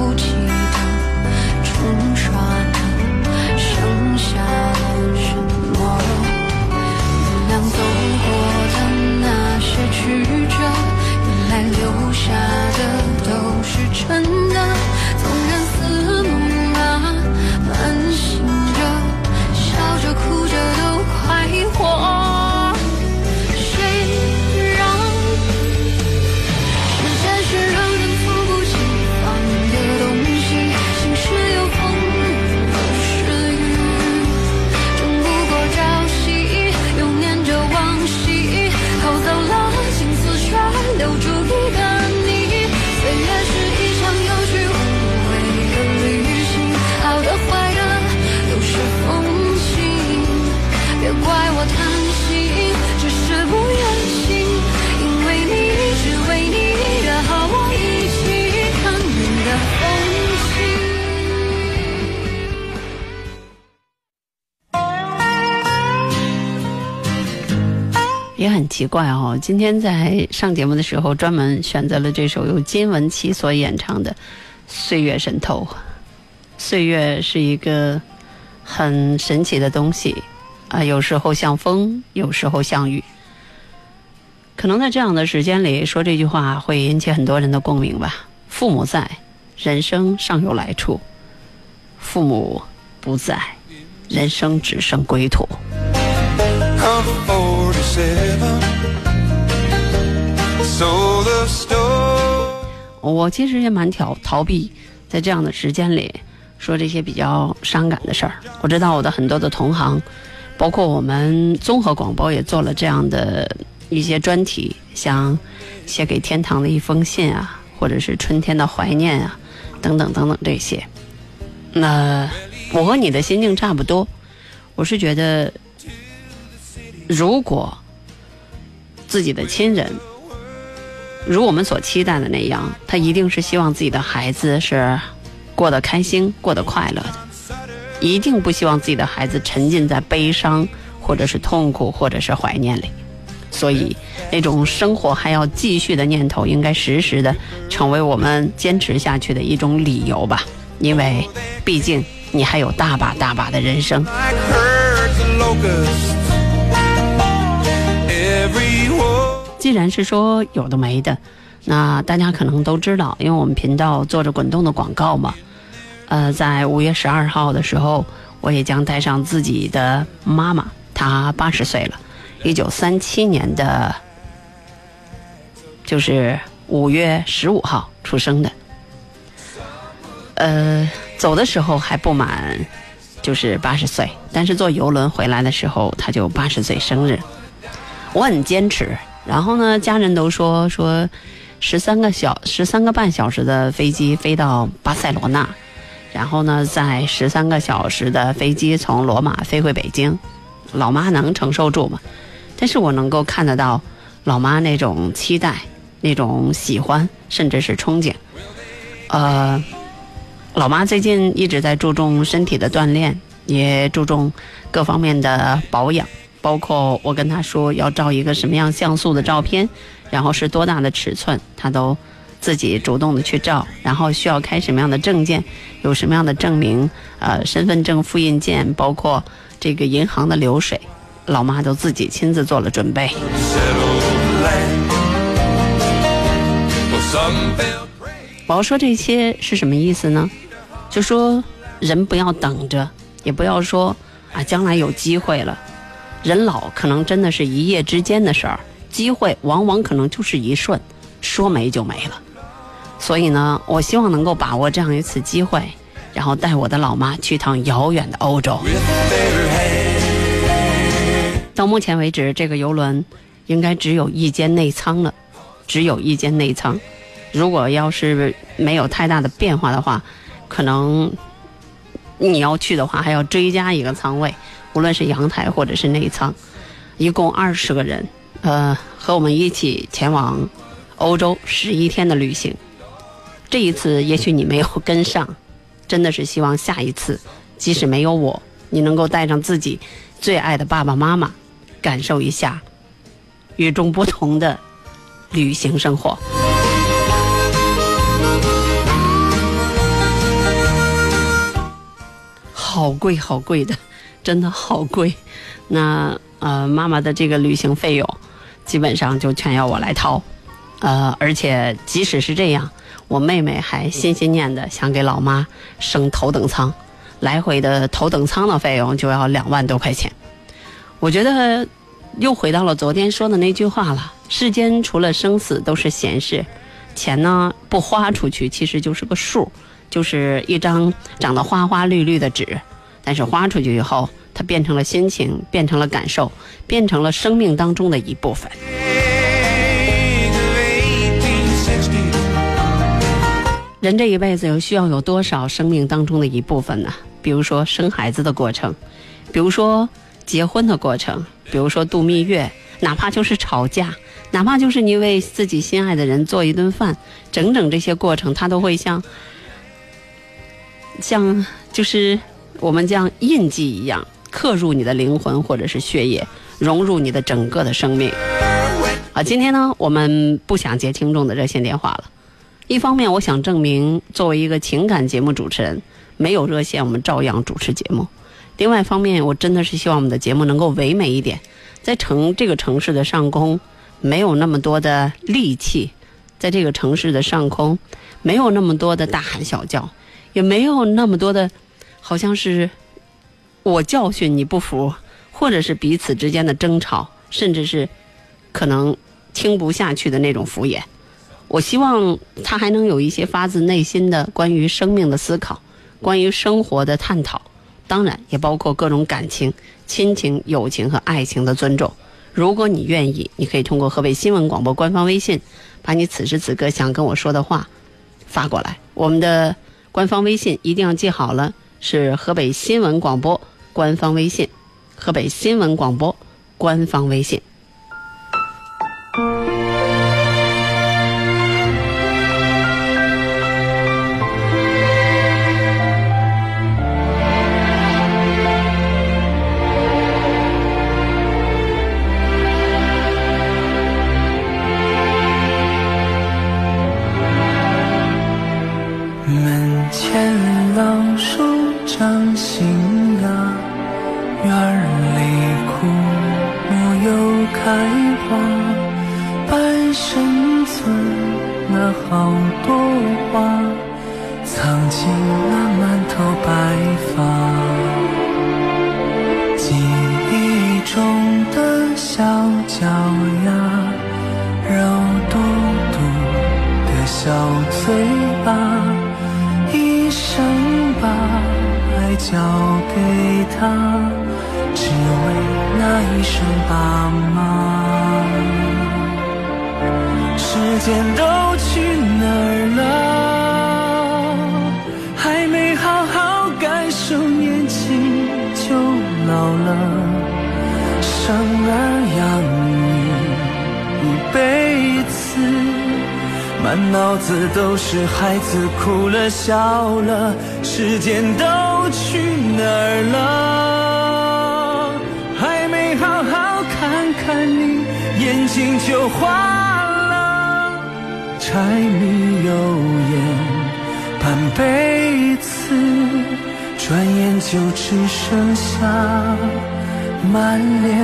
哭泣很奇怪哦，今天在上节目的时候，专门选择了这首由金玟岐所演唱的《岁月神偷》。岁月是一个很神奇的东西啊，有时候像风，有时候像雨。可能在这样的时间里说这句话，会引起很多人的共鸣吧。父母在，人生尚有来处；父母不在，人生只剩归途。I'm 47. So the story. 我其实也蛮逃逃避在这样的时间里说这些比较伤感的事儿。我知道我的很多的同行，包括我们综合广播也做了这样的一些专题，像写给天堂的一封信啊，或者是春天的怀念啊，等等等等这些。那我和你的心境差不多，我是觉得，如果自己的亲人如我们所期待的那样，他一定是希望自己的孩子是过得开心、过得快乐的，一定不希望自己的孩子沉浸在悲伤，或者是痛苦，或者是怀念里。所以，那种生活还要继续的念头，应该时时的成为我们坚持下去的一种理由吧。因为，毕竟你还有大把大把的人生。既然是说有的没的，那大家可能都知道，因为我们频道做着滚动的广告嘛。呃，在五月十二号的时候，我也将带上自己的妈妈，她八十岁了，一九三七年的，就是五月十五号出生的。呃，走的时候还不满，就是八十岁，但是坐游轮回来的时候，她就八十岁生日。我很坚持。然后呢，家人都说说，十三个小十三个半小时的飞机飞到巴塞罗那，然后呢，在十三个小时的飞机从罗马飞回北京，老妈能承受住吗？但是我能够看得到老妈那种期待、那种喜欢，甚至是憧憬。呃，老妈最近一直在注重身体的锻炼，也注重各方面的保养。包括我跟他说要照一个什么样像素的照片，然后是多大的尺寸，他都自己主动的去照，然后需要开什么样的证件，有什么样的证明，呃，身份证复印件，包括这个银行的流水，老妈都自己亲自做了准备。我要说这些是什么意思呢？就说人不要等着，也不要说啊将来有机会了。人老可能真的是一夜之间的事儿，机会往往可能就是一瞬，说没就没了。所以呢，我希望能够把握这样一次机会，然后带我的老妈去趟遥远的欧洲。到目前为止，这个游轮应该只有一间内舱了，只有一间内舱。如果要是没有太大的变化的话，可能你要去的话还要追加一个舱位，无论是阳台或者是内舱，一共二十个人，呃，和我们一起前往欧洲十一天的旅行。这一次也许你没有跟上，真的是希望下一次，即使没有我，你能够带上自己最爱的爸爸妈妈，感受一下与众不同的旅行生活。好贵好贵的，真的好贵。那呃，妈妈的这个旅行费用，基本上就全要我来掏。呃，而且即使是这样，我妹妹还心心念的想给老妈升头等舱，来回的头等舱的费用就要两万多块钱。我觉得又回到了昨天说的那句话了：世间除了生死都是闲事，钱呢不花出去其实就是个数，就是一张长得花花绿绿的纸，但是花出去以后，它变成了心情，变成了感受，变成了生命当中的一部分。人这一辈子有需要有多少生命当中的一部分呢？比如说生孩子的过程，比如说结婚的过程，比如说度蜜月，哪怕就是吵架，哪怕就是你为自己心爱的人做一顿饭，整整这些过程，它都会像像就是我们将印记一样刻入你的灵魂或者是血液，融入你的整个的生命。好，今天呢，我们不想接听众的热线电话了。一方面，我想证明作为一个情感节目主持人，没有热线我们照样主持节目；另外一方面，我真的是希望我们的节目能够唯美一点，在城这个城市的上空没有那么多的戾气，在这个城市的上空没有那么多的大喊小叫，也没有那么多的，好像是我教训你不服，或者是彼此之间的争吵，甚至是可能听不下去的那种敷衍。我希望他还能有一些发自内心的关于生命的思考，关于生活的探讨，当然也包括各种感情、亲情、友情和爱情的尊重。如果你愿意，你可以通过河北新闻广播官方微信，把你此时此刻想跟我说的话发过来。我们的官方微信一定要记好了，是河北新闻广播官方微信，河北新闻广播官方微信。笑了，时间都去哪儿了？还没好好看看你，眼睛就花了。柴米油盐半辈子，转眼就只剩下满脸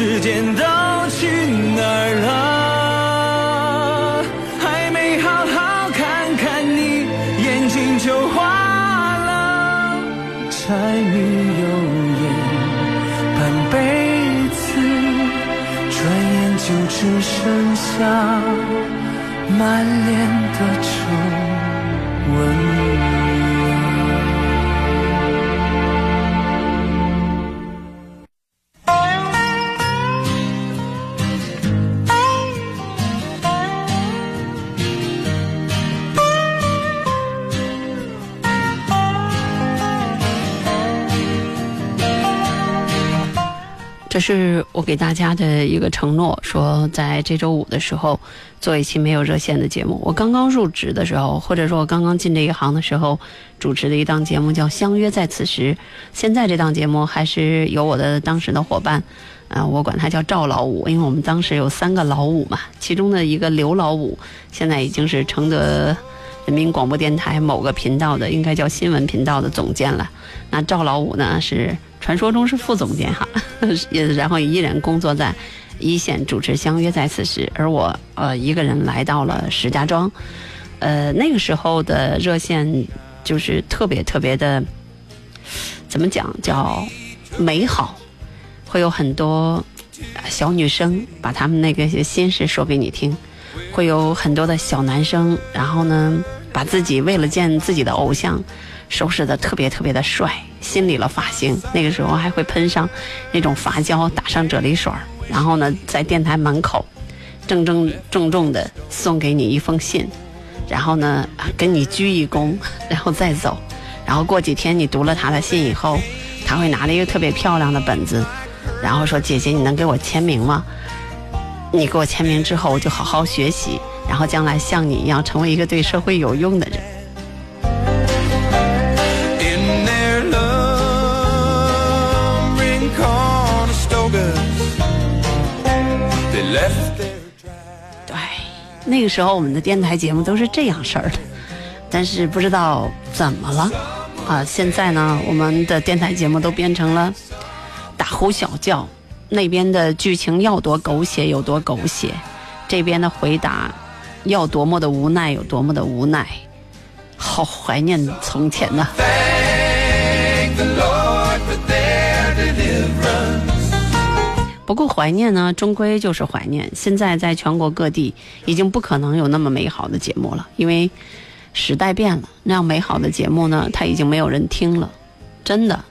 时间都去哪儿了？还没好好看看你，眼睛就花了。柴米油盐半辈子，转眼就只剩下满脸的皱纹。是我给大家的一个承诺，说在这周五的时候做一期没有热线的节目。我刚刚入职的时候，或者说我刚刚进这一行的时候，主持的一档节目叫《相约在此时》。现在这档节目还是有我的当时的伙伴，啊、我管他叫赵老五，因为我们当时有三个老五嘛，其中的一个刘老五现在已经是承德人民广播电台某个频道的，应该叫新闻频道的总监了。那赵老五呢是传说中是副总监哈，也然后依然工作在一线主持《相约在此时》，而我呃一个人来到了石家庄，呃那个时候的热线就是特别特别的，怎么讲叫美好，会有很多小女生把她们那个心事说给你听，会有很多的小男生，然后呢把自己为了见自己的偶像。收拾的特别特别的帅，新理了发型，那个时候还会喷上那种发胶，打上啫喱水儿，然后呢，在电台门口郑郑重重的送给你一封信，然后呢，跟你鞠一躬，然后再走，然后过几天你读了他的信以后，他会拿了一个特别漂亮的本子，然后说：“姐姐，你能给我签名吗？你给我签名之后，我就好好学习，然后将来像你一样成为一个对社会有用的人。”那个时候我们的电台节目都是这样式儿的，但是不知道怎么了啊！现在呢，我们的电台节目都变成了大呼小叫，那边的剧情要多狗血有多狗血，这边的回答要多么的无奈有多么的无奈，好怀念从前呐、不过怀念呢，终归就是怀念。现在在全国各地已经不可能有那么美好的节目了，因为时代变了，那样美好的节目呢，它已经没有人听了，真的。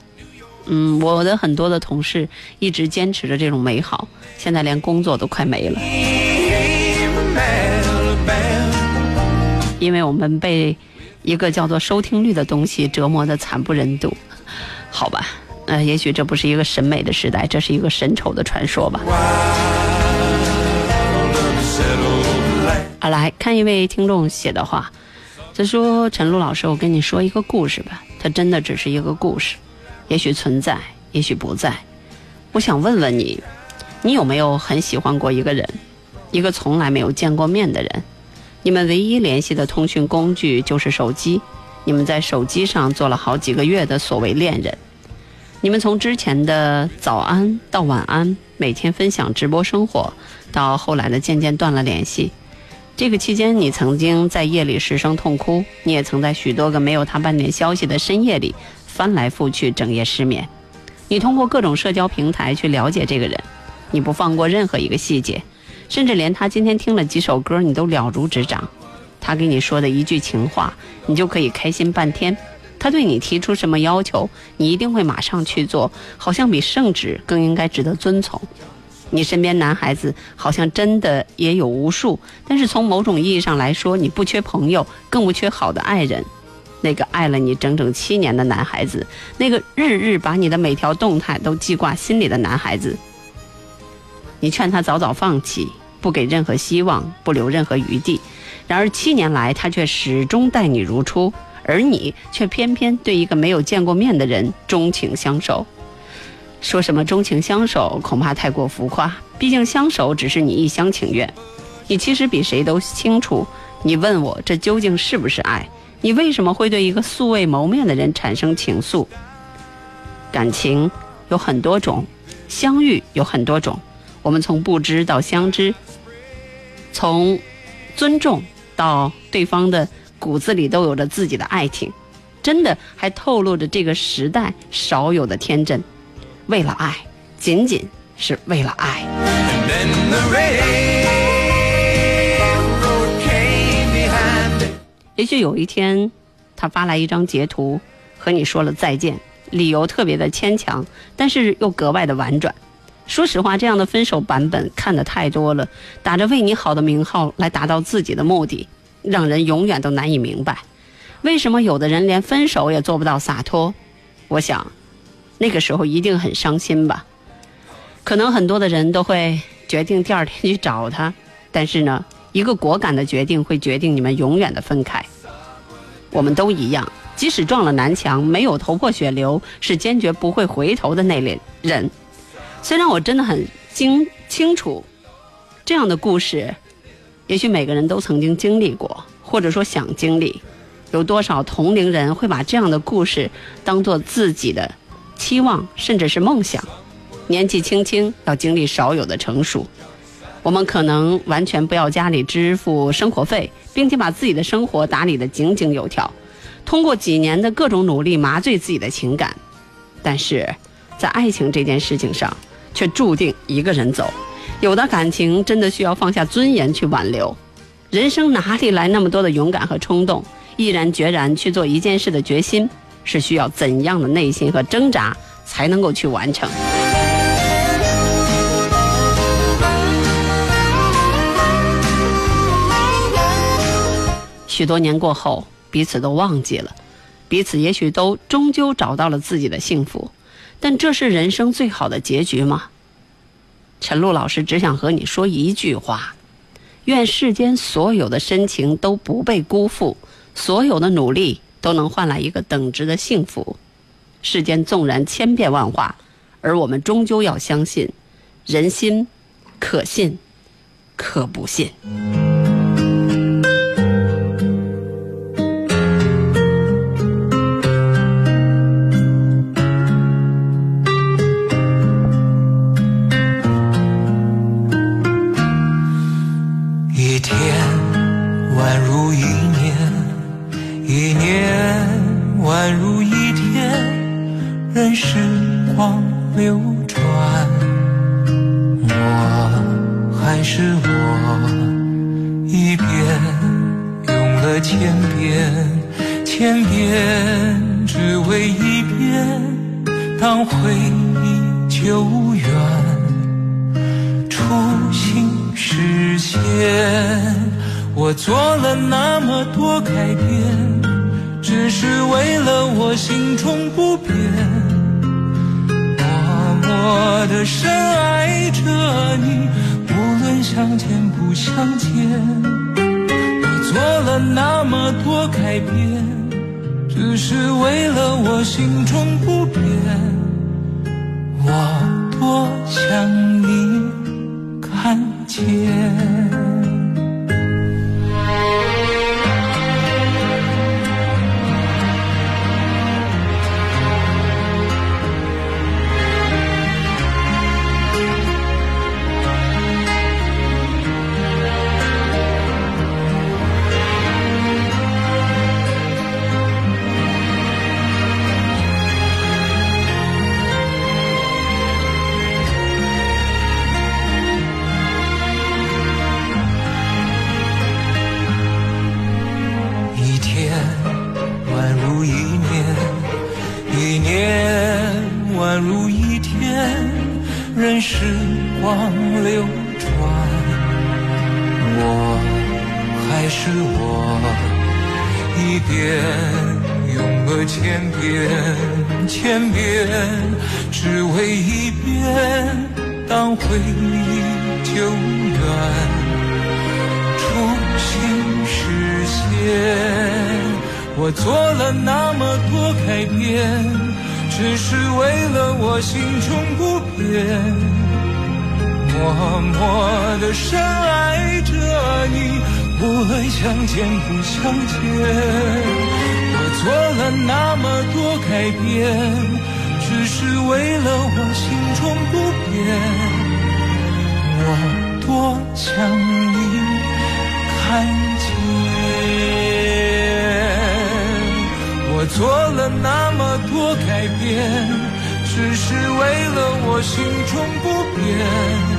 嗯，我的很多的同事一直坚持着这种美好，现在连工作都快没了，因为我们被一个叫做收听率的东西折磨的惨不忍睹。好吧，呃，也许这不是一个审美的时代，这是一个神丑的传说吧。啊，来看一位听众写的话，他说：“陈露老师，我跟你说一个故事吧，它真的只是一个故事，也许存在，也许不在。我想问问你，你有没有很喜欢过一个人，一个从来没有见过面的人？你们唯一联系的通讯工具就是手机，你们在手机上做了好几个月的所谓恋人。你们从之前的早安到晚安，每天分享直播生活，到后来的渐渐断了联系。这个期间，你曾经在夜里失声痛哭，你也曾在许多个没有他半点消息的深夜里翻来覆去，整夜失眠。你通过各种社交平台去了解这个人，你不放过任何一个细节，甚至连他今天听了几首歌，你都了如指掌。他给你说的一句情话，你就可以开心半天。他对你提出什么要求，你一定会马上去做，好像比圣旨更应该值得遵从。你身边男孩子好像真的也有无数，但是从某种意义上来说，你不缺朋友，更不缺好的爱人。那个爱了你整整七年的男孩子，那个日日把你的每条动态都记挂心里的男孩子。你劝他早早放弃，不给任何希望，不留任何余地。然而七年来，他却始终待你如初，而你却偏偏对一个没有见过面的人钟情相守。说什么钟情相守，恐怕太过浮夸。毕竟相守只是你一厢情愿，你其实比谁都清楚。你问我这究竟是不是爱？你为什么会对一个素未谋面的人产生情愫？感情有很多种，相遇有很多种。我们从不知到相知，从尊重到对方的骨子里都有着自己的爱情，真的还透露着这个时代少有的天真。为了爱，仅仅是为了爱。也许有一天，他发来一张截图，和你说了再见，理由特别的牵强，但是又格外的婉转。说实话，这样的分手版本看得太多了，打着为你好的名号来达到自己的目的，让人永远都难以明白，为什么有的人连分手也做不到洒脱。我想，那个时候一定很伤心吧。可能很多的人都会决定第二天去找他，但是呢，一个果敢的决定会决定你们永远的分开。我们都一样，即使撞了南墙，没有头破血流，是坚决不会回头的那类人。虽然我真的很清清楚，这样的故事，也许每个人都曾经经历过，或者说想经历。有多少同龄人会把这样的故事当做自己的期望，甚至是梦想？年纪轻轻要经历少有的成熟，我们可能完全不要家里支付生活费，并且把自己的生活打理得井井有条，通过几年的各种努力麻醉自己的情感，但是在爱情这件事情上，却注定一个人走。有的感情真的需要放下尊严去挽留。人生哪里来那么多的勇敢和冲动？毅然决然去做一件事的决心，是需要怎样的内心和挣扎才能够去完成？许多年过后，彼此都忘记了，彼此也许都终究找到了自己的幸福，但这是人生最好的结局吗？陈露老师只想和你说一句话：愿世间所有的深情都不被辜负，所有的努力都能换来一个等值的幸福。世间纵然千变万化，而我们终究要相信，人心可信，可不信。是我，一遍用了千遍千遍，只为一遍当回忆久远，初心实现。我做了那么多改变，只是为了我心中不变。默默的深爱着你，无论相见不相见。我做了那么多改变，只是为了我心中不变。我多想你看见。我做了那么多改变，只是为了我心中不变。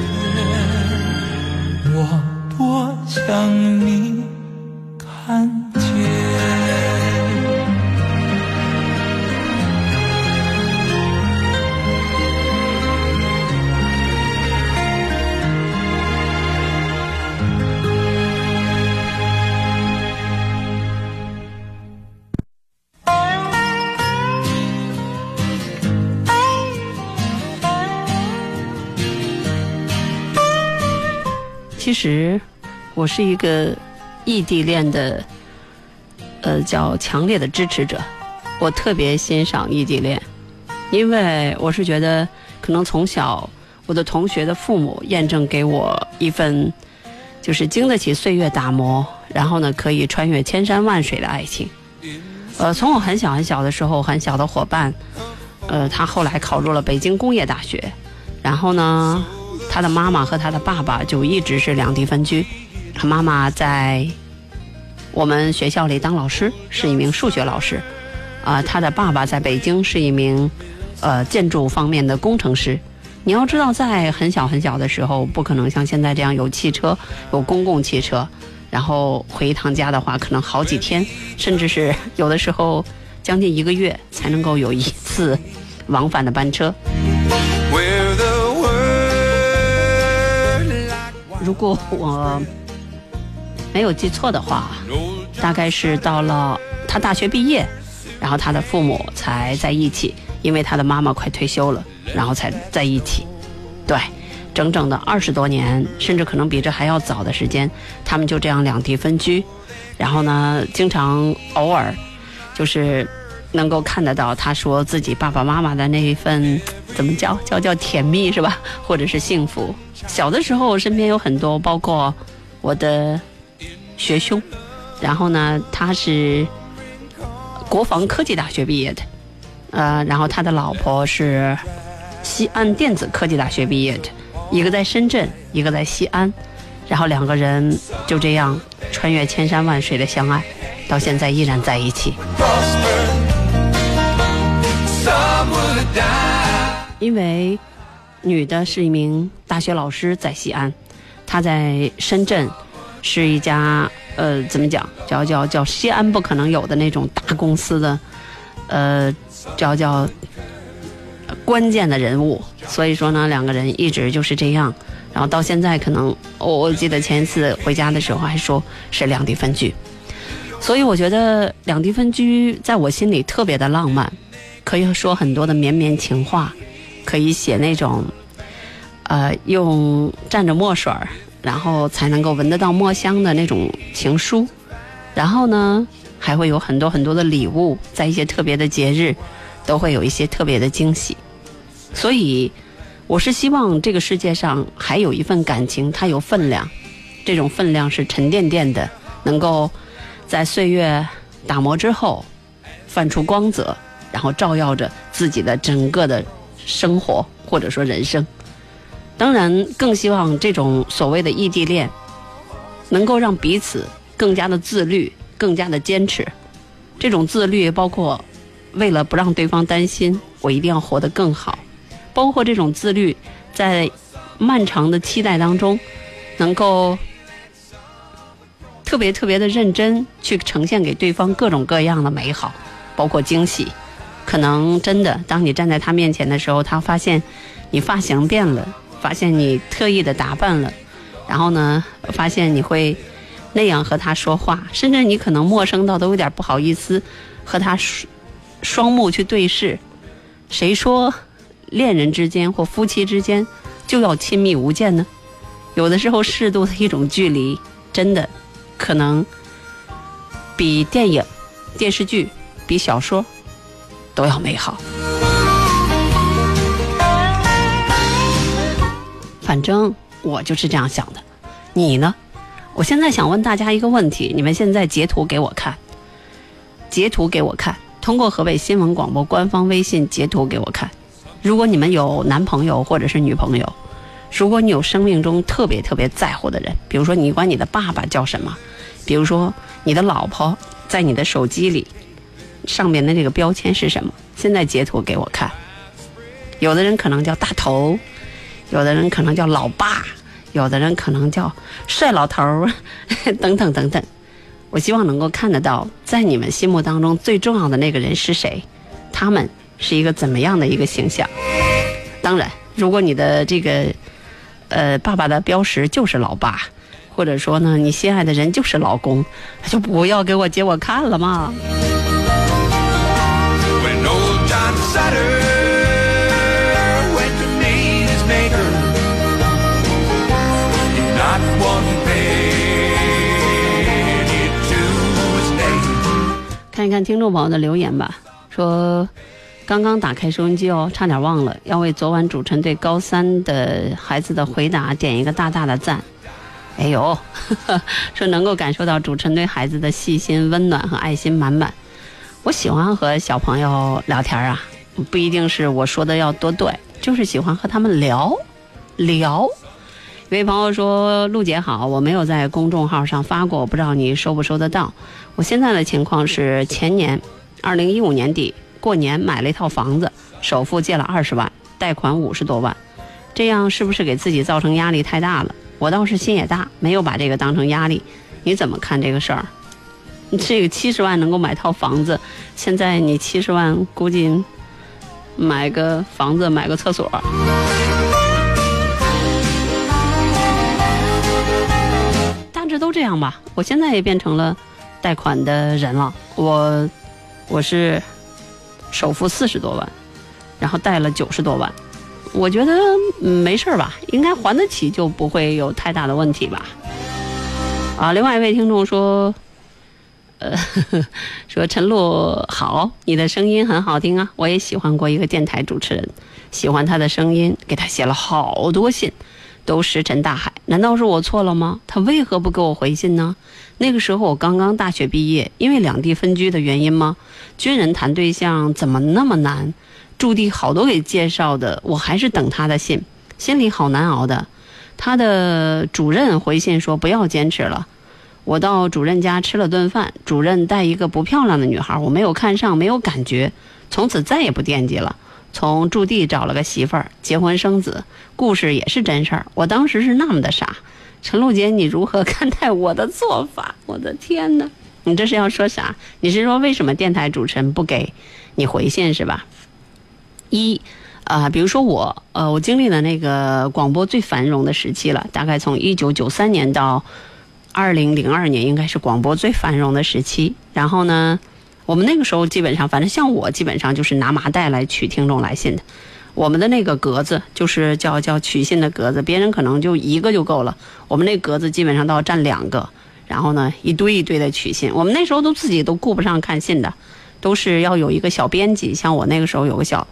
我多想你。其实我是一个异地恋的，呃，叫强烈的支持者。我特别欣赏异地恋，因为我是觉得，可能从小我的同学的父母验证给我一份，就是经得起岁月打磨，然后呢，可以穿越千山万水的爱情。呃，从我很小很小的时候，很小的伙伴，呃，他后来考入了北京工业大学，然后呢。他的妈妈和他的爸爸就一直是两地分居，他妈妈在我们学校里当老师，是一名数学老师，啊、他的爸爸在北京是一名呃建筑方面的工程师。你要知道，在很小很小的时候，不可能像现在这样有汽车、有公共汽车，然后回一趟家的话，可能好几天，甚至是有的时候将近一个月才能够有一次往返的班车。如果我没有记错的话，大概是到了他大学毕业，然后他的父母才在一起，因为他的妈妈快退休了，然后才在一起。对，整整的二十多年，甚至可能比这还要早的时间，他们就这样两地分居。然后呢，经常偶尔就是能够看得到他说自己爸爸妈妈的那一份怎么叫叫叫甜蜜是吧，或者是幸福。小的时候，身边有很多，包括我的学兄，然后呢，他是国防科技大学毕业的，呃，然后他的老婆是西安电子科技大学毕业的，一个在深圳，一个在西安，然后两个人就这样穿越千山万水的相爱，到现在依然在一起。因为女的是一名大学老师，在西安，她在深圳是一家呃怎么讲叫叫叫西安不可能有的那种大公司的呃叫叫关键的人物，所以说呢两个人一直就是这样，然后到现在可能我我记得前一次回家的时候还说是两地分居，所以我觉得两地分居在我心里特别的浪漫，可以说很多的绵绵情话。可以写那种，呃，用蘸着墨水儿，然后才能够闻得到墨香的那种情书，然后呢，还会有很多很多的礼物，在一些特别的节日，都会有一些特别的惊喜。所以，我是希望这个世界上还有一份感情，它有分量，这种分量是沉甸甸的，能够在岁月打磨之后泛出光泽，然后照耀着自己的整个的生活或者说人生。当然，更希望这种所谓的异地恋，能够让彼此更加的自律，更加的坚持，这种自律，包括为了不让对方担心，我一定要活得更好，包括这种自律，在漫长的期待当中，能够特别特别的认真去呈现给对方各种各样的美好，包括惊喜。可能真的，当你站在他面前的时候，他发现你发型变了，发现你特意的打扮了，然后呢，发现你会那样和他说话，甚至你可能陌生到都有点不好意思和他双双目去对视。谁说恋人之间或夫妻之间就要亲密无间呢？有的时候适度的一种距离，真的可能比电影、电视剧、比小说都要美好。反正我就是这样想的，你呢？我现在想问大家一个问题：你们现在截图给我看，截图给我看，通过河北新闻广播官方微信截图给我看。如果你们有男朋友或者是女朋友，如果你有生命中特别特别在乎的人，比如说你管你的爸爸叫什么，比如说你的老婆在你的手机里上面的那个标签是什么？现在截图给我看。有的人可能叫大头，有的人可能叫老爸，有的人可能叫帅老头儿，等等等等。我希望能够看得到，在你们心目当中最重要的那个人是谁，他们是一个怎么样的一个形象。当然，如果你的这个呃爸爸的标识就是老爸，或者说呢你心爱的人就是老公，就不要给我截我看了嘛。Water 看一看听众朋友的留言吧，说刚刚打开收音机哦，差点忘了要为昨晚主持人对高三的孩子的回答点一个大大的赞。哎呦，说能够感受到主持人对孩子的细心、温暖和爱心满满。我喜欢和小朋友聊天啊，不一定是我说的要多对，就是喜欢和他们聊聊。一位朋友说：“陆姐好，我没有在公众号上发过，我不知道你收不收得到。我现在的情况是前年，二零一五年底过年买了一套房子，首付借了二十万，贷款五十多万，这样是不是给自己造成压力太大了？我倒是心也大，没有把这个当成压力。你怎么看这个事儿？这个七十万能够买套房子，现在你七十万估计买个房子买个厕所。”大致都这样吧。我现在也变成了贷款的人了。我我是首付四十多万，然后贷了九十多万。我觉得没事儿吧，应该还得起，就不会有太大的问题吧。啊，另外一位听众说，呃，说陈露好，你的声音很好听啊，我也喜欢过一个电台主持人，喜欢他的声音，给他写了好多信。都石沉大海，难道是我错了吗？他为何不给我回信呢？那个时候我刚刚大学毕业，因为两地分居的原因吗？军人谈对象怎么那么难？驻地好多给介绍的，我还是等他的信，心里好难熬的。他的主任回信说不要坚持了。我到主任家吃了顿饭，主任带一个不漂亮的女孩，我没有看上，没有感觉，从此再也不惦记了。从驻地找了个媳妇儿，结婚生子，故事也是真事儿。我当时是那么的傻。陈露姐，你如何看待我的做法？我的天哪，你这是要说啥？你是说为什么电台主持人不给你回信是吧？一，啊、比如说我，呃，我经历了那个广播最繁荣的时期了，大概从一九九三年到二零零二年，应该是广播最繁荣的时期。然后呢？我们那个时候基本上，反正像我基本上就是拿麻袋来取听众来信的。我们的那个格子就是叫叫取信的格子，别人可能就一个就够了，我们那格子基本上都要占两个。然后呢，一堆一堆的取信，我们那时候都自己都顾不上看信的，都是要有一个小编辑。像我那个时候有个小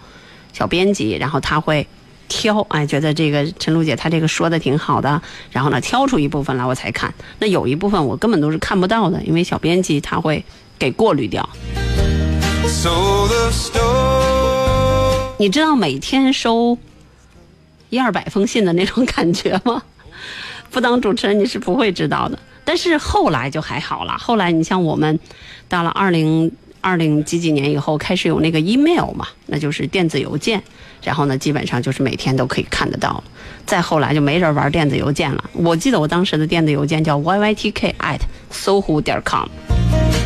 小编辑，然后他会挑，哎，觉得这个陈露姐她这个说的挺好的，然后呢挑出一部分来我才看。那有一部分我根本都是看不到的，因为小编辑他会给过滤掉。So 你知道每天收一二百封信的那种感觉吗？不当主持人你是不会知道的。但是后来就还好了，后来你像我们到了二零二零几几年以后开始有那个 email 嘛，那就是电子邮件，然后呢，基本上就是每天都可以看得到了。再后来就没人玩电子邮件了。我记得我当时的电子邮件叫 yytk at 搜狐点 com。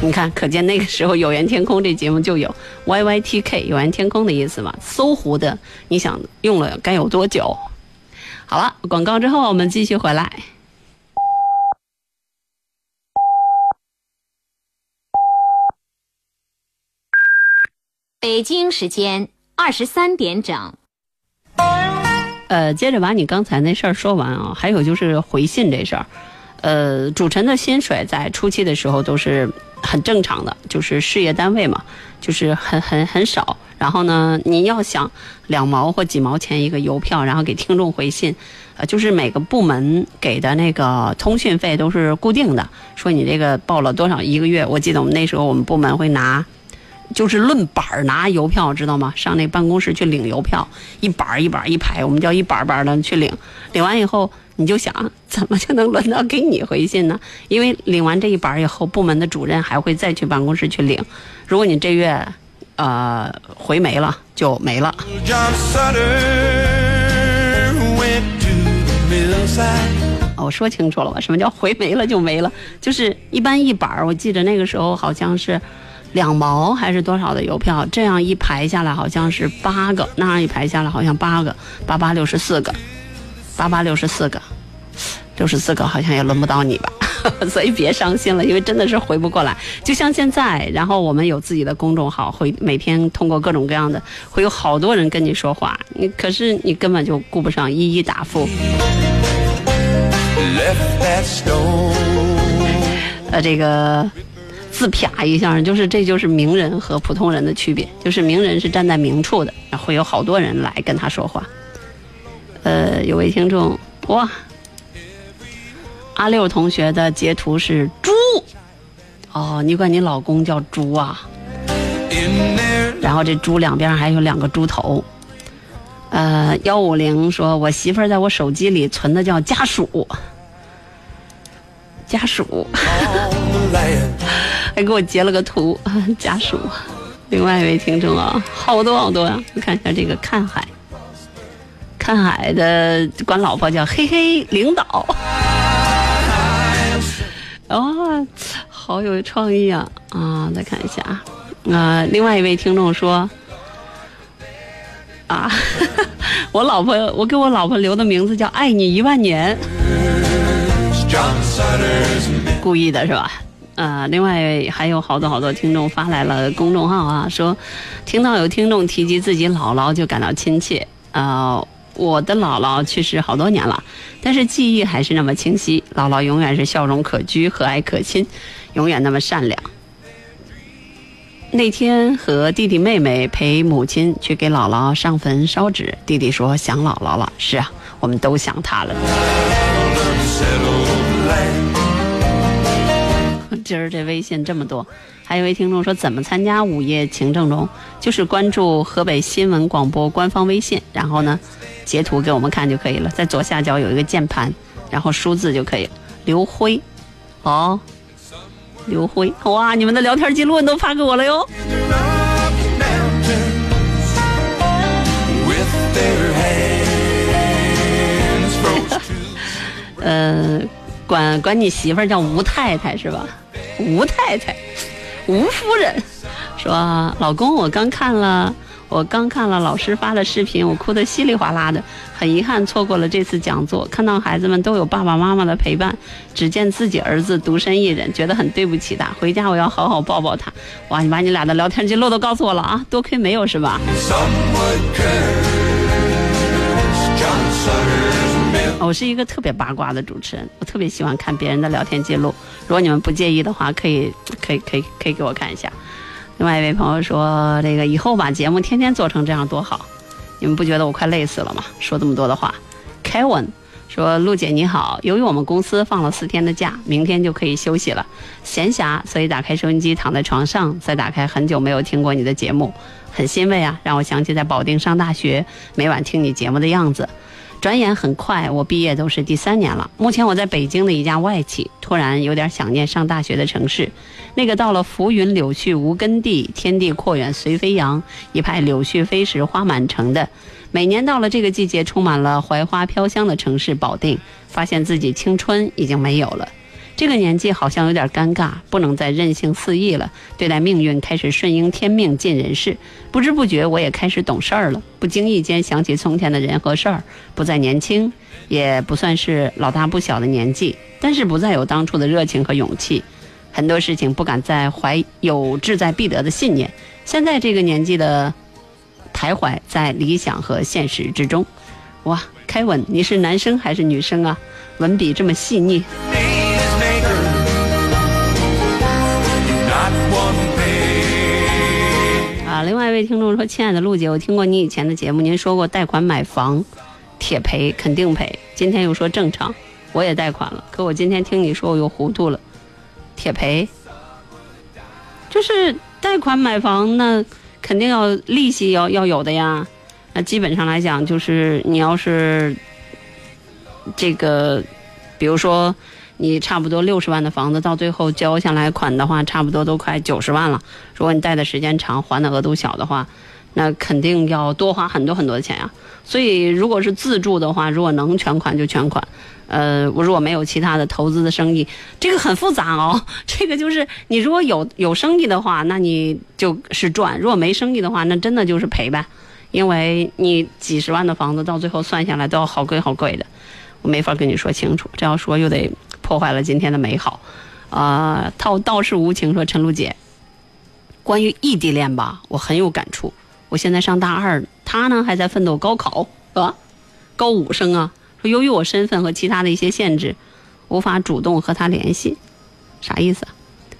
你看，可见那个时候《有缘天空》这节目就有 yytk 有缘天空的意思嘛。搜狐的，你想用了该有多久？好了，广告之后我们继续回来。北京时间二十三点整。呃，接着把你刚才那事儿说完啊，还有就是回信这事儿。呃，主持人的薪水在初期的时候都是很正常的，就是事业单位嘛，就是很很很少。然后呢，你要想两毛或几毛钱一个邮票，然后给听众回信，呃，就是每个部门给的那个通讯费都是固定的，说你这个报了多少一个月。我记得我们那时候我们部门会拿。就是论板儿拿邮票，知道吗？上那办公室去领邮票，一板儿一板儿一排，我们叫一板儿板儿的去领。领完以后，你就想怎么就能轮到给你回信呢？因为领完这一板儿以后，部门的主任还会再去办公室去领。如果你这月，呃，回没了就没了。我说清楚了吧？什么叫回没了就没了？就是一般一板儿，我记得那个时候好像是两毛还是多少的邮票，这样一排下来好像是八个，那样一排下来好像八个，八八六十四个，八八六十四个，六十四个好像也轮不到你吧？所以别伤心了，因为真的是回不过来。就像现在，然后我们有自己的公众号，会每天通过各种各样的，会有好多人跟你说话，你可是你根本就顾不上一一答复。Left that stone. 呃，这个自啪一下，就是这就是名人和普通人的区别，就是名人是站在明处的，然后会有好多人来跟他说话。呃，有位听众哇，阿六同学的截图是猪，哦，你管你老公叫猪啊？然后这猪两边还有两个猪头。呃，幺五零说，我媳妇在我手机里存的叫家属，家属。还给我截了个图，家属。另外一位听众啊，好多好多呀、你看一下这个看海，看海的管老婆叫嘿嘿领导。哦，好有创意啊！啊，再看一下啊，啊、另外一位听众说，啊，我老婆，我给我老婆留的名字叫爱你一万年。故意的是吧？呃，另外还有好多好多听众发来了公众号啊，说听到有听众提及自己姥姥就感到亲切。呃，我的姥姥去世好多年了，但是记忆还是那么清晰。姥姥永远是笑容可掬、和蔼可亲，永远那么善良。那天和弟弟妹妹陪母亲去给姥姥上坟烧纸，弟弟说想姥姥了。是啊，我们都想她了。今儿这微信这么多，还有一位听众说怎么参加午夜情正中，就是关注河北新闻广播官方微信，然后呢截图给我们看就可以了，在左下角有一个键盘，然后输字就可以。刘辉，哦，刘辉，哇，你们的聊天记录你都发给我了哟。呃，管管你媳妇儿叫吴太太是吧？吴太太，吴夫人说：“老公，我刚看了，我刚看了老师发的视频，我哭得稀里哗啦的，很遗憾错过了这次讲座。看到孩子们都有爸爸妈妈的陪伴，只见自己儿子独身一人，觉得很对不起他。回家我要好好抱抱他。哇，你把你俩的聊天记录都告诉我了啊，多亏没有是吧？我是一个特别八卦的主持人，我特别喜欢看别人的聊天记录。如果你们不介意的话，可以可以可以可以给我看一下。另外一位朋友说，这个以后把节目天天做成这样多好，你们不觉得我快累死了吗？说这么多的话。Kevin 说，陆姐你好，由于我们公司放了四天的假，明天就可以休息了，闲暇，所以打开收音机，躺在床上，再打开很久没有听过你的节目，很欣慰啊，让我想起在保定上大学，每晚听你节目的样子。转眼很快，我毕业都是第三年了。目前我在北京的一家外企，突然有点想念上大学的城市，那个到了浮云柳絮无根地，天地阔远随飞扬，一派柳絮飞时花满城的。每年到了这个季节，充满了槐花飘香的城市保定，发现自己青春已经没有了。这个年纪好像有点尴尬，不能再任性肆意了。对待命运开始顺应天命，尽人事。不知不觉，我也开始懂事儿了。不经意间想起从前的人和事儿，不再年轻，也不算是老大不小的年纪，但是不再有当初的热情和勇气。很多事情不敢再怀有志在必得的信念。现在这个年纪的徘徊在理想和现实之中。哇，凯文，你是男生还是女生啊？文笔这么细腻。另外一位听众说：“亲爱的陆姐，我听过你以前的节目，您说过贷款买房，铁赔肯定赔。今天又说正常，我也贷款了，可我今天听你说，我又糊涂了。铁赔，就是贷款买房，那肯定要利息要要有的呀。那基本上来讲，就是你要是这个，比如说你差不多六十万的房子，到最后交下来款的话，差不多都快九十万了。如果你贷的时间长，还的额度小的话，那肯定要多花很多很多的钱呀、所以，如果是自住的话，如果能全款就全款。呃，我如果没有其他的投资的生意，这个很复杂哦。这个就是你如果有有生意的话，那你就是赚；如果没生意的话，那真的就是赔呗。因为你几十万的房子到最后算下来都要好贵好贵的，我没法跟你说清楚。这要说又得破坏了今天的美好。啊、道道是无情说陈露姐，关于异地恋吧，我很有感触。我现在上大二，他呢还在奋斗高考啊，高五生啊。说由于我身份和其他的一些限制，无法主动和他联系，啥意思？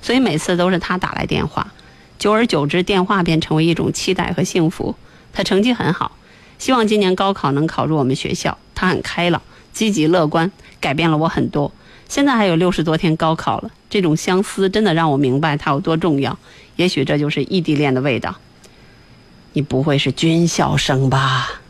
所以每次都是他打来电话，久而久之，电话便成为一种期待和幸福。他成绩很好，希望今年高考能考入我们学校。他很开朗、积极乐观，改变了我很多。现在还有六十多天高考了，这种相思真的让我明白它有多重要。也许这就是异地恋的味道。你不会是军校生吧？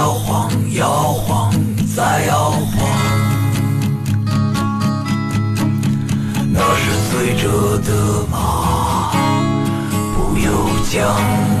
摇晃摇晃再摇晃，那是醉着的马，不由缰。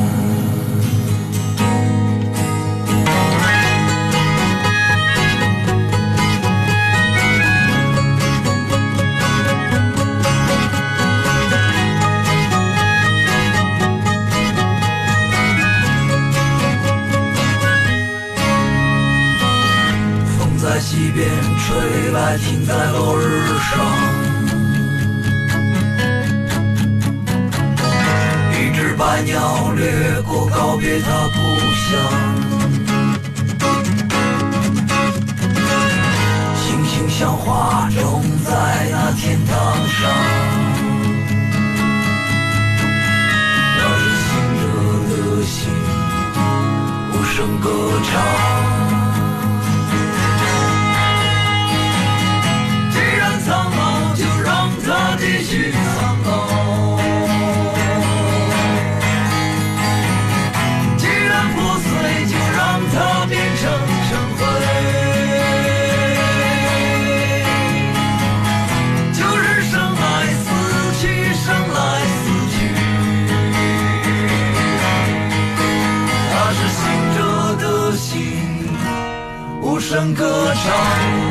风在西边吹来，停在落日上。一只白鸟掠过，告别它故乡。星星像花种在那天堂上，那是醒着的心，无声歌唱。声歌唱。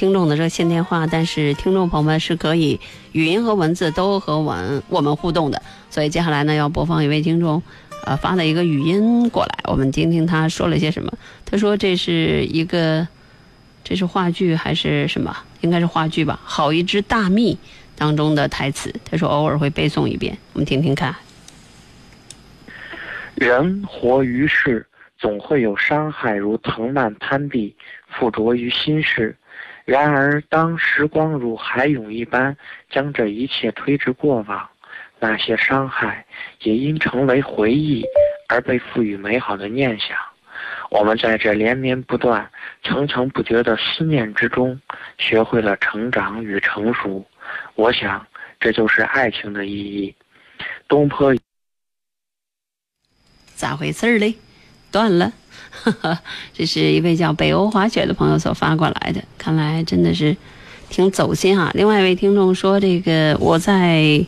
听众的热线电话，但是听众朋友们是可以语音和文字都和我我们互动的。所以接下来呢，要播放一位听众呃发的一个语音过来，我们听听他说了些什么。他说这是一个这是话剧还是什么？应该是话剧吧，《好一只大蜜》当中的台词。他说偶尔会背诵一遍，我们听听看。人活于世，总会有伤害如藤蔓攀壁，附着于心事。然而，当时光如海涌一般将这一切推至过往，那些伤害也因成为回忆而被赋予美好的念想。我们在这连绵不断、层层不绝的思念之中，学会了成长与成熟。我想，这就是爱情的意义。东坡。咋回事儿嘞？断了，这是一位叫北欧滑雪的朋友所发过来的，看来真的是挺走心啊。另外一位听众说，这个我在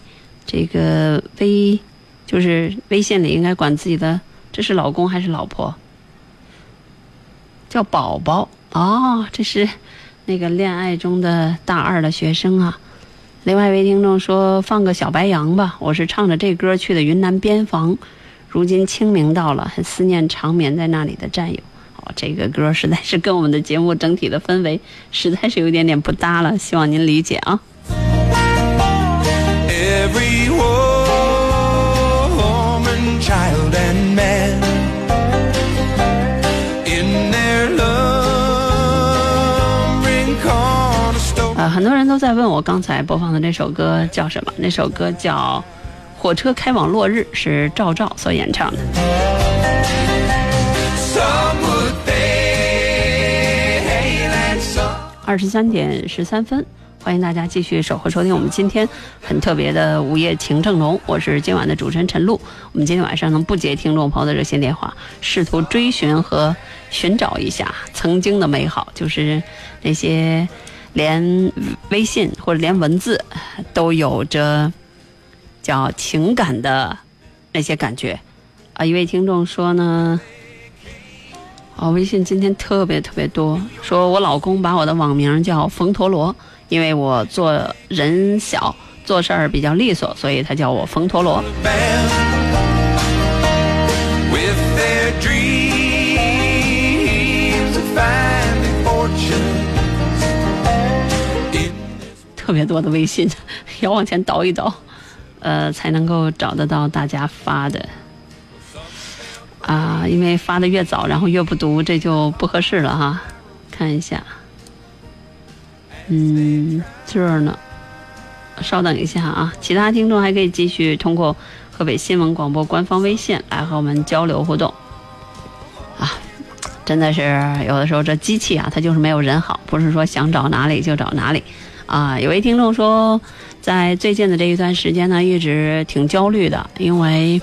这个微就是微信里应该管自己的，这是老公还是老婆？叫宝宝哦，这是那个恋爱中的大二的学生啊。另外一位听众说，放个小白杨吧，我是唱着这歌去的云南边防。如今清明到了，很思念长眠在那里的战友。哦，这个歌实在是跟我们的节目整体的氛围实在是有一点点不搭了，希望您理解啊。Every woman, child, and man in their. 呃，很多人都在问我刚才播放的那首歌叫什么？那首歌叫《火车开往落日》，是赵照所演唱的。二十三点十三分，欢迎大家继续守候收听我们今天很特别的午夜情正浓，我是今晚的主持人陈露。我们今天晚上呢不接听众朋友的热线电话，试图追寻和寻找一下曾经的美好，就是那些连微信或者连文字都有着叫情感的那些感觉。啊，一位听众说呢。啊，微信今天特别特别多，说我老公把我的网名叫冯陀螺，因为我做人小，做事儿比较利索，所以他叫我冯陀螺。特别多的微信，要往前倒一倒，呃，才能够找得到大家发的。啊，因为发的越早，然后越不读，这就不合适了哈。看一下，嗯，这儿呢，稍等一下啊，其他听众还可以继续通过河北新闻广播官方微信来和我们交流互动。啊，真的是有的时候这机器啊，它就是没有人好，不是说想找哪里就找哪里。啊，有位听众说，在最近的这一段时间呢，一直挺焦虑的，因为，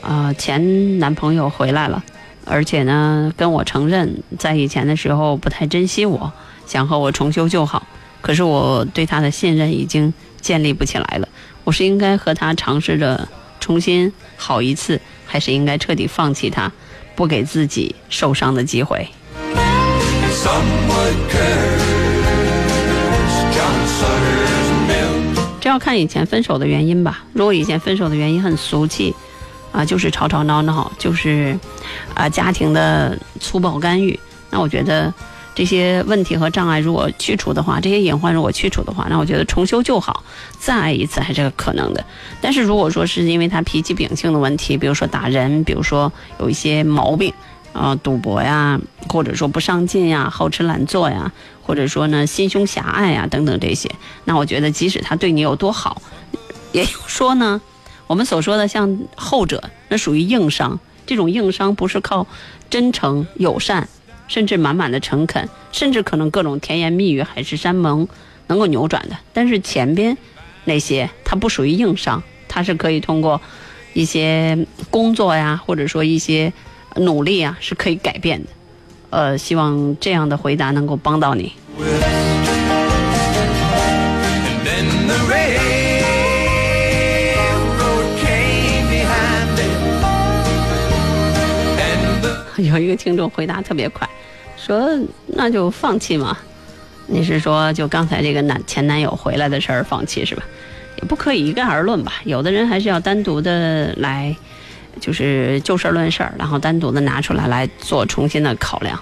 呃，前男朋友回来了，而且呢，跟我承认在以前的时候不太珍惜我，想和我重修旧好，可是我对他的信任已经建立不起来了。我是应该和他尝试着重新好一次，还是应该彻底放弃他，不给自己受伤的机会？要看以前分手的原因吧。如果以前分手的原因很俗气，啊，就是吵吵闹闹，就是啊家庭的粗暴干预，那我觉得这些问题和障碍如果去除的话，这些隐患如果去除的话，那我觉得重修旧好，再爱一次还是可能的。但是如果说是因为他脾气秉性的问题，比如说打人，比如说有一些毛病。啊，赌博呀，或者说不上进呀，好吃懒做呀，或者说呢心胸狭隘呀，等等这些，那我觉得即使他对你有多好，也就说呢，我们所说的像后者，那属于硬伤。这种硬伤不是靠真诚、友善，甚至满满的诚恳，甚至可能各种甜言蜜语、海誓山盟能够扭转的。但是前边那些，它不属于硬伤，它是可以通过一些工作呀，或者说一些努力啊，是可以改变的。呃，希望这样的回答能够帮到你。有一个听众回答特别快，说那就放弃嘛。你是说就刚才这个男前男友回来的事儿放弃是吧？也不可以一概而论吧。有的人还是要单独的来，就是就事论事儿，然后单独的拿出来来做重新的考量。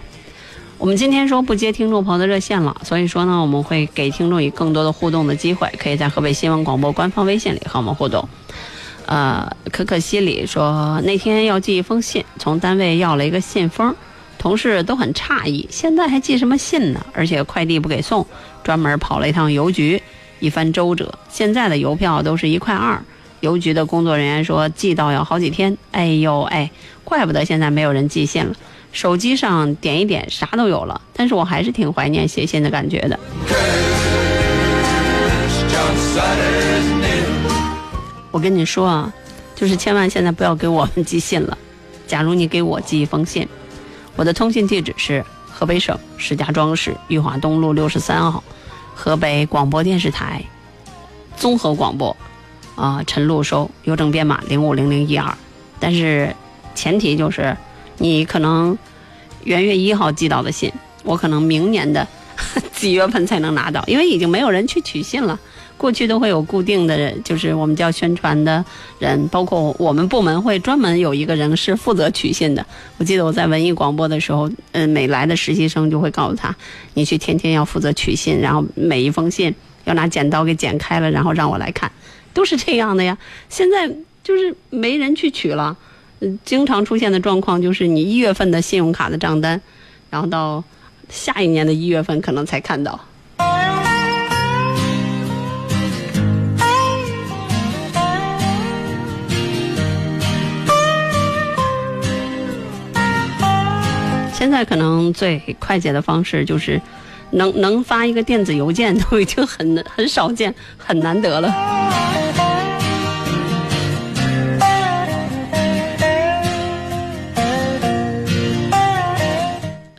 我们今天说不接听众朋友的热线了，所以说呢，我们会给听众以更多的互动的机会，可以在河北新闻广播官方微信里和我们互动。呃，可可西里说那天要寄一封信，从单位要了一个信封，同事都很诧异，现在还寄什么信呢？而且快递不给送，专门跑了一趟邮局，一番周折，现在的邮票都是一块二。邮局的工作人员说寄到要好几天，哎呦哎，怪不得现在没有人寄信了。手机上点一点，啥都有了，但是我还是挺怀念写信的感觉的。我跟你说啊，就是千万现在不要给我们寄信了。假如你给我寄一封信，我的通信地址是河北省石家庄市裕华东路六十三号，河北广播电视台综合广播，啊，陈露收，邮政编码零五零零一二。但是前提就是你可能元月一号寄到的信，我可能明年的 几月份才能拿到，因为已经没有人去取信了。过去都会有固定的，就是我们叫宣传的人，包括我们部门会专门有一个人是负责取信的。我记得我在文艺广播的时候，嗯，每来的实习生就会告诉他，你去天天要负责取信，然后每一封信要拿剪刀给剪开了，然后让我来看，都是这样的呀。现在就是没人去取了，嗯，经常出现的状况就是你一月份的信用卡的账单，然后到下一年的一月份可能才看到。现在可能最快捷的方式就是能能发一个电子邮件都已经很很少见、很难得了。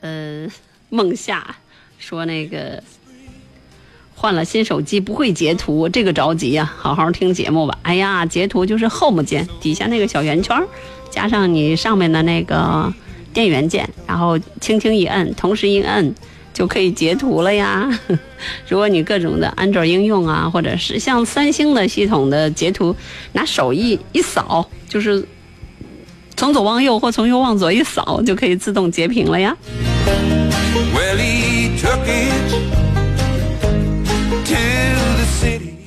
呃，梦夏说那个换了新手机不会截图，这个着急呀！好好听节目吧。哎呀，截图就是 Home 键底下那个小圆圈，加上你上面的那个。电源键，然后轻轻一摁，同时一摁就可以截图了呀。如果你各种的安卓应用啊，或者是像三星的系统的截图，拿手一一扫，就是从左往右或从右往左一扫，就可以自动截屏了呀。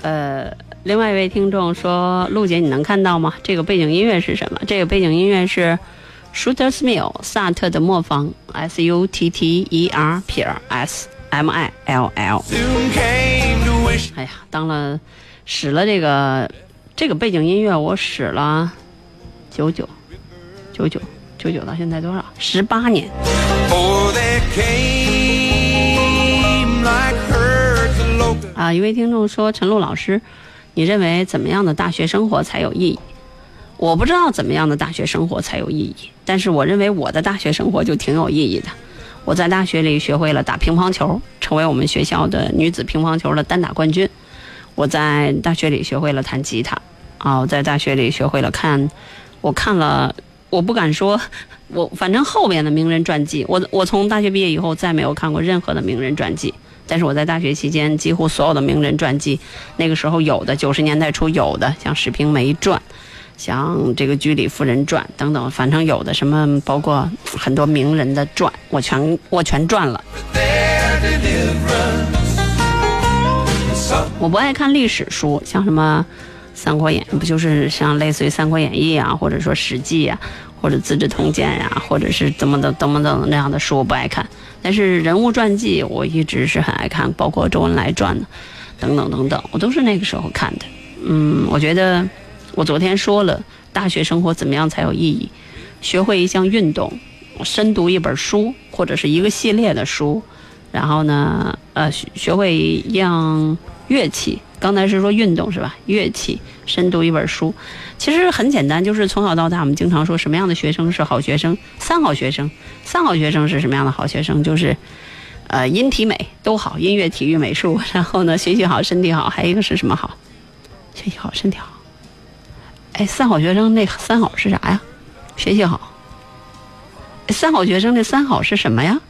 呃，另外一位听众说：“陆姐，你能看到吗？这个背景音乐是什么？这个背景音乐是。” Shooter's Mill，萨特的磨坊，S U T T E R 撇 S M I L L。哎呀，当了使了这个这个背景音乐，我使了九九九九九九，到现在多少？十八年。啊，一位听众说：“陈露老师，你认为怎么样的大学生活才有意义？”我不知道怎么样的大学生活才有意义，但是我认为我的大学生活就挺有意义的。我在大学里学会了打乒乓球，成为我们学校的女子乒乓球的单打冠军。我在大学里学会了弹吉他，啊，我在大学里学会了看，我看了，我不敢说，我反正后边的名人传记，我我从大学毕业以后再没有看过任何的名人传记，但是我在大学期间几乎所有的名人传记，那个时候有的九十年代初有的，像《史平梅传》。像这个《居里夫人传》等等，反正有的什么，包括很多名人的传，我全我全转了。我不爱看历史书，像什么《三国演》，不就是像类似于《三国演义》啊，或者说《史记》啊，或者《资治通鉴》呀，或者是怎么的怎么的那样的书，我不爱看。但是人物传记，我一直是很爱看，包括周恩来传的，等等等等，我都是那个时候看的。嗯，我觉得。我昨天说了，大学生活怎么样才有意义？学会一项运动，深读一本书或者是一个系列的书，然后呢，呃，学会一样乐器。刚才是说运动是吧？乐器，深读一本书，其实很简单，就是从小到大，我们经常说什么样的学生是好学生？三好学生，三好学生是什么样的好学生？就是，呃，音体美都好，音乐、体育、美术，然后呢，学习好，身体好，还有一个是什么好？学习好，身体好。哎，三好学生那三好是啥呀？学习好。三好学生的三好是什么呀？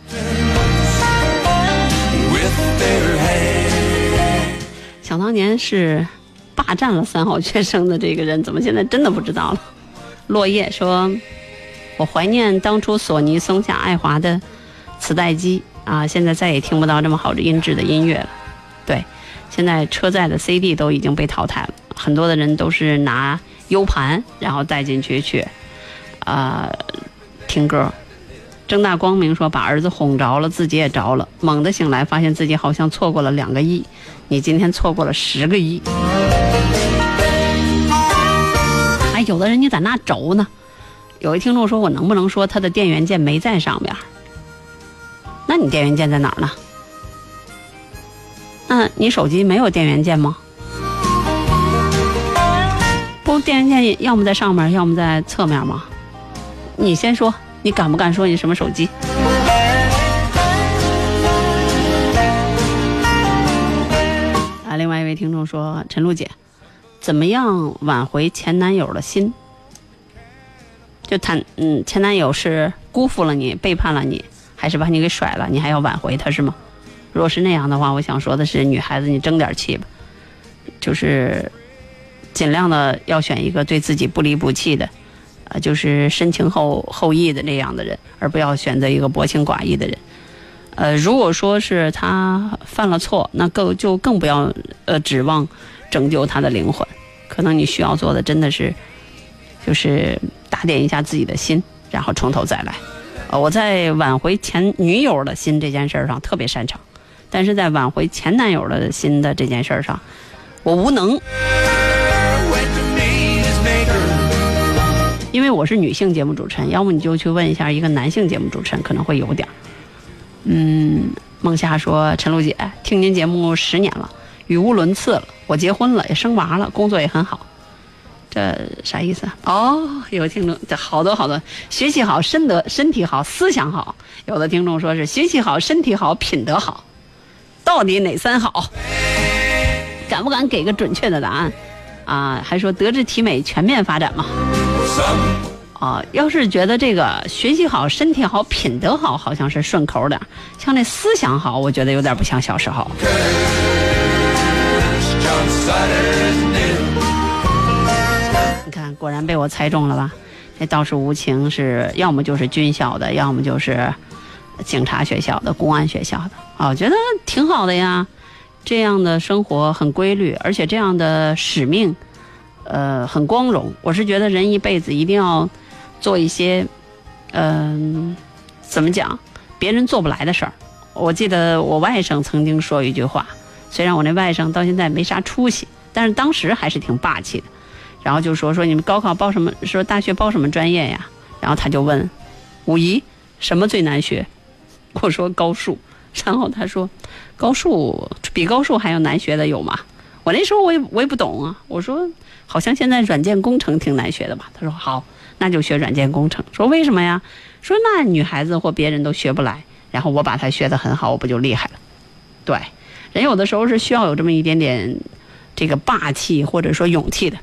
想当年是霸占了三好学生的这个人，怎么现在真的不知道了？落叶说：“我怀念当初索尼、松下、爱华的磁带机啊，现在再也听不到这么好的音质的音乐了。”对，现在车载的 CD 都已经被淘汰了，很多的人都是拿 U 盘然后带进去去啊、听歌。”正大光明说把儿子哄着了，自己也着了，猛地醒来，发现自己好像错过了两个亿。你今天错过了十个亿。哎，有的人你在那轴呢。有一听众说我能不能说他的电源键没在上边？那你电源键在哪儿呢？那你手机没有电源键吗？电源键要么在上面，要么在侧面吗？你先说，你敢不敢说你什么手机？啊，另外一位听众说：“陈露姐，怎么样挽回前男友的心？就谈，嗯，前男友是辜负了你，背叛了你，还是把你给甩了？你还要挽回他是吗？如果是那样的话，我想说的是，女孩子你争点气吧，就是尽量的要选一个对自己不离不弃的，呃，就是深情厚厚谊的那样的人，而不要选择一个薄情寡义的人。呃，如果说是他犯了错，那更就更不要呃指望拯救他的灵魂。可能你需要做的真的是，就是打点一下自己的心，然后从头再来。呃，我在挽回前女友的心这件事上特别擅长，但是在挽回前男友的心的这件事上，我无能。因为我是女性节目主持人，要么你就去问一下一个男性节目主持人，可能会有点儿。嗯，梦夏说：“陈露姐，听您节目十年了，语无伦次了。我结婚了，也生娃了，工作也很好。这啥意思啊？哦，有听众，这好多好多，学习好，身德身体好，思想好。有的听众说是学习好，身体好，品德好，到底哪三好？敢不敢给个准确的答案？啊，还说德智体美全面发展嘛？啊，要是觉得这个学习好、身体好、品德好，好像是顺口点像那思想好，我觉得有点不像小时候。你看，果然被我猜中了吧？那道士无情是要么就是军校的，要么就是警察学校的、公安学校的。啊，我觉得挺好的呀，这样的生活很规律，而且这样的使命，呃，很光荣。我是觉得人一辈子一定要做一些，嗯、怎么讲，别人做不来的事儿。我记得我外甥曾经说一句话，虽然我那外甥到现在没啥出息，但是当时还是挺霸气的。然后就说说你们高考报什么，说大学报什么专业呀？然后他就问五一什么最难学？我说高数。然后他说高数比高数还要难学的有吗？我那时候我也我也不懂啊。我说好像现在软件工程挺难学的吧？他说好，那就学软件工程。说为什么呀？说那女孩子或别人都学不来，然后我把它学得很好，我不就厉害了？对，人有的时候是需要有这么一点点这个霸气或者说勇气的。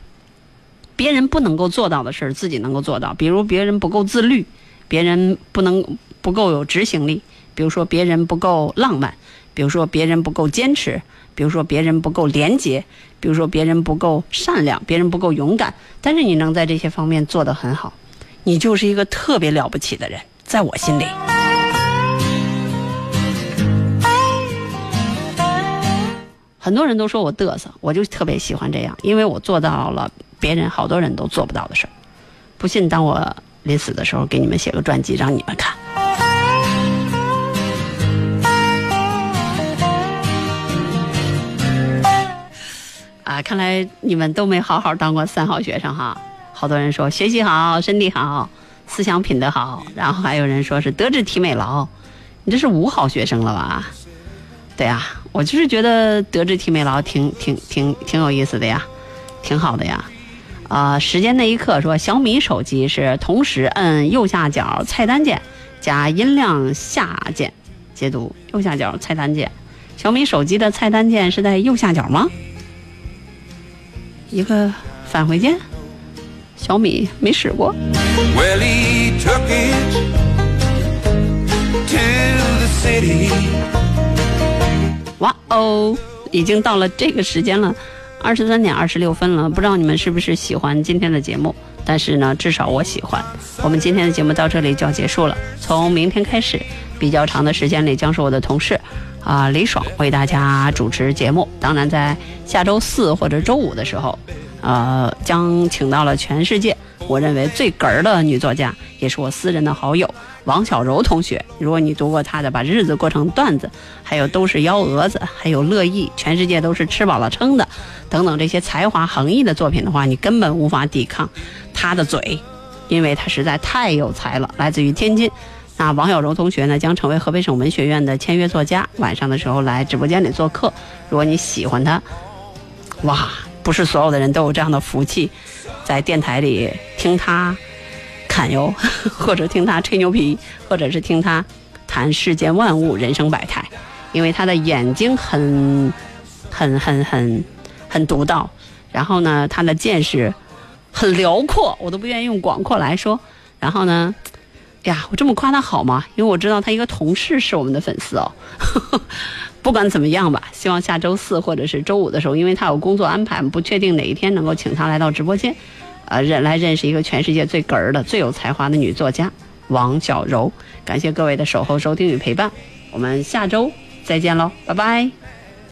别人不能够做到的事儿，自己能够做到。比如别人不够自律，别人不能不够有执行力，比如说别人不够浪漫，比如说别人不够坚持，比如说别人不够廉洁，比如说别人不够善良，别人不够勇敢。但是你能在这些方面做得很好，你就是一个特别了不起的人，在我心里。很多人都说我嘚瑟，我就特别喜欢这样，因为我做到了别人好多人都做不到的事儿。不信，当我临死的时候，给你们写个传记，让你们看。啊，看来你们都没好好当过三好学生哈。好多人说学习好，身体好，思想品德好，然后还有人说是德智体美劳，你这是五好学生了吧？对呀、我就是觉得德智体美劳挺挺挺挺有意思的呀，挺好的呀。啊、时间那一刻说小米手机是同时摁右下角菜单键加音量下键解读，右下角菜单键。小米手机的菜单键是在右下角吗？一个返回键？小米没使过。Well, he took it to the city. 哇哦，已经到了这个时间了，二十三点二十六分了，不知道你们是不是喜欢今天的节目？但是呢，至少我喜欢。我们今天的节目到这里就要结束了，从明天开始，比较长的时间里将是我的同事啊、李爽为大家主持节目。当然，在下周四或者周五的时候，呃，将请到了全世界我认为最哏儿的女作家，也是我私人的好友王小柔同学。如果你读过她的《把日子过成段子》，还有都是幺蛾子，还有乐意，全世界都是吃饱了撑的，等等这些才华横溢的作品的话，你根本无法抵抗她的嘴，因为她实在太有才了。来自于天津。那王小柔同学呢，将成为河北省文学院的签约作家，晚上的时候来直播间里做客。如果你喜欢他，哇，不是所有的人都有这样的福气，在电台里听他侃哟，或者听他吹牛皮，或者是听他谈世间万物、人生百态，因为他的眼睛很、很、很、很、很独到，然后呢，他的见识很辽阔，我都不愿意用广阔来说。然后呢，呀，我这么夸他好吗？因为我知道他一个同事是我们的粉丝哦。不管怎么样吧，希望下周四或者是周五的时候，因为他有工作安排，不确定哪一天能够请他来到直播间，呃，认来认识一个全世界最哏儿的、最有才华的女作家王小柔。感谢各位的守候、收听与陪伴，我们下周再见喽，拜拜。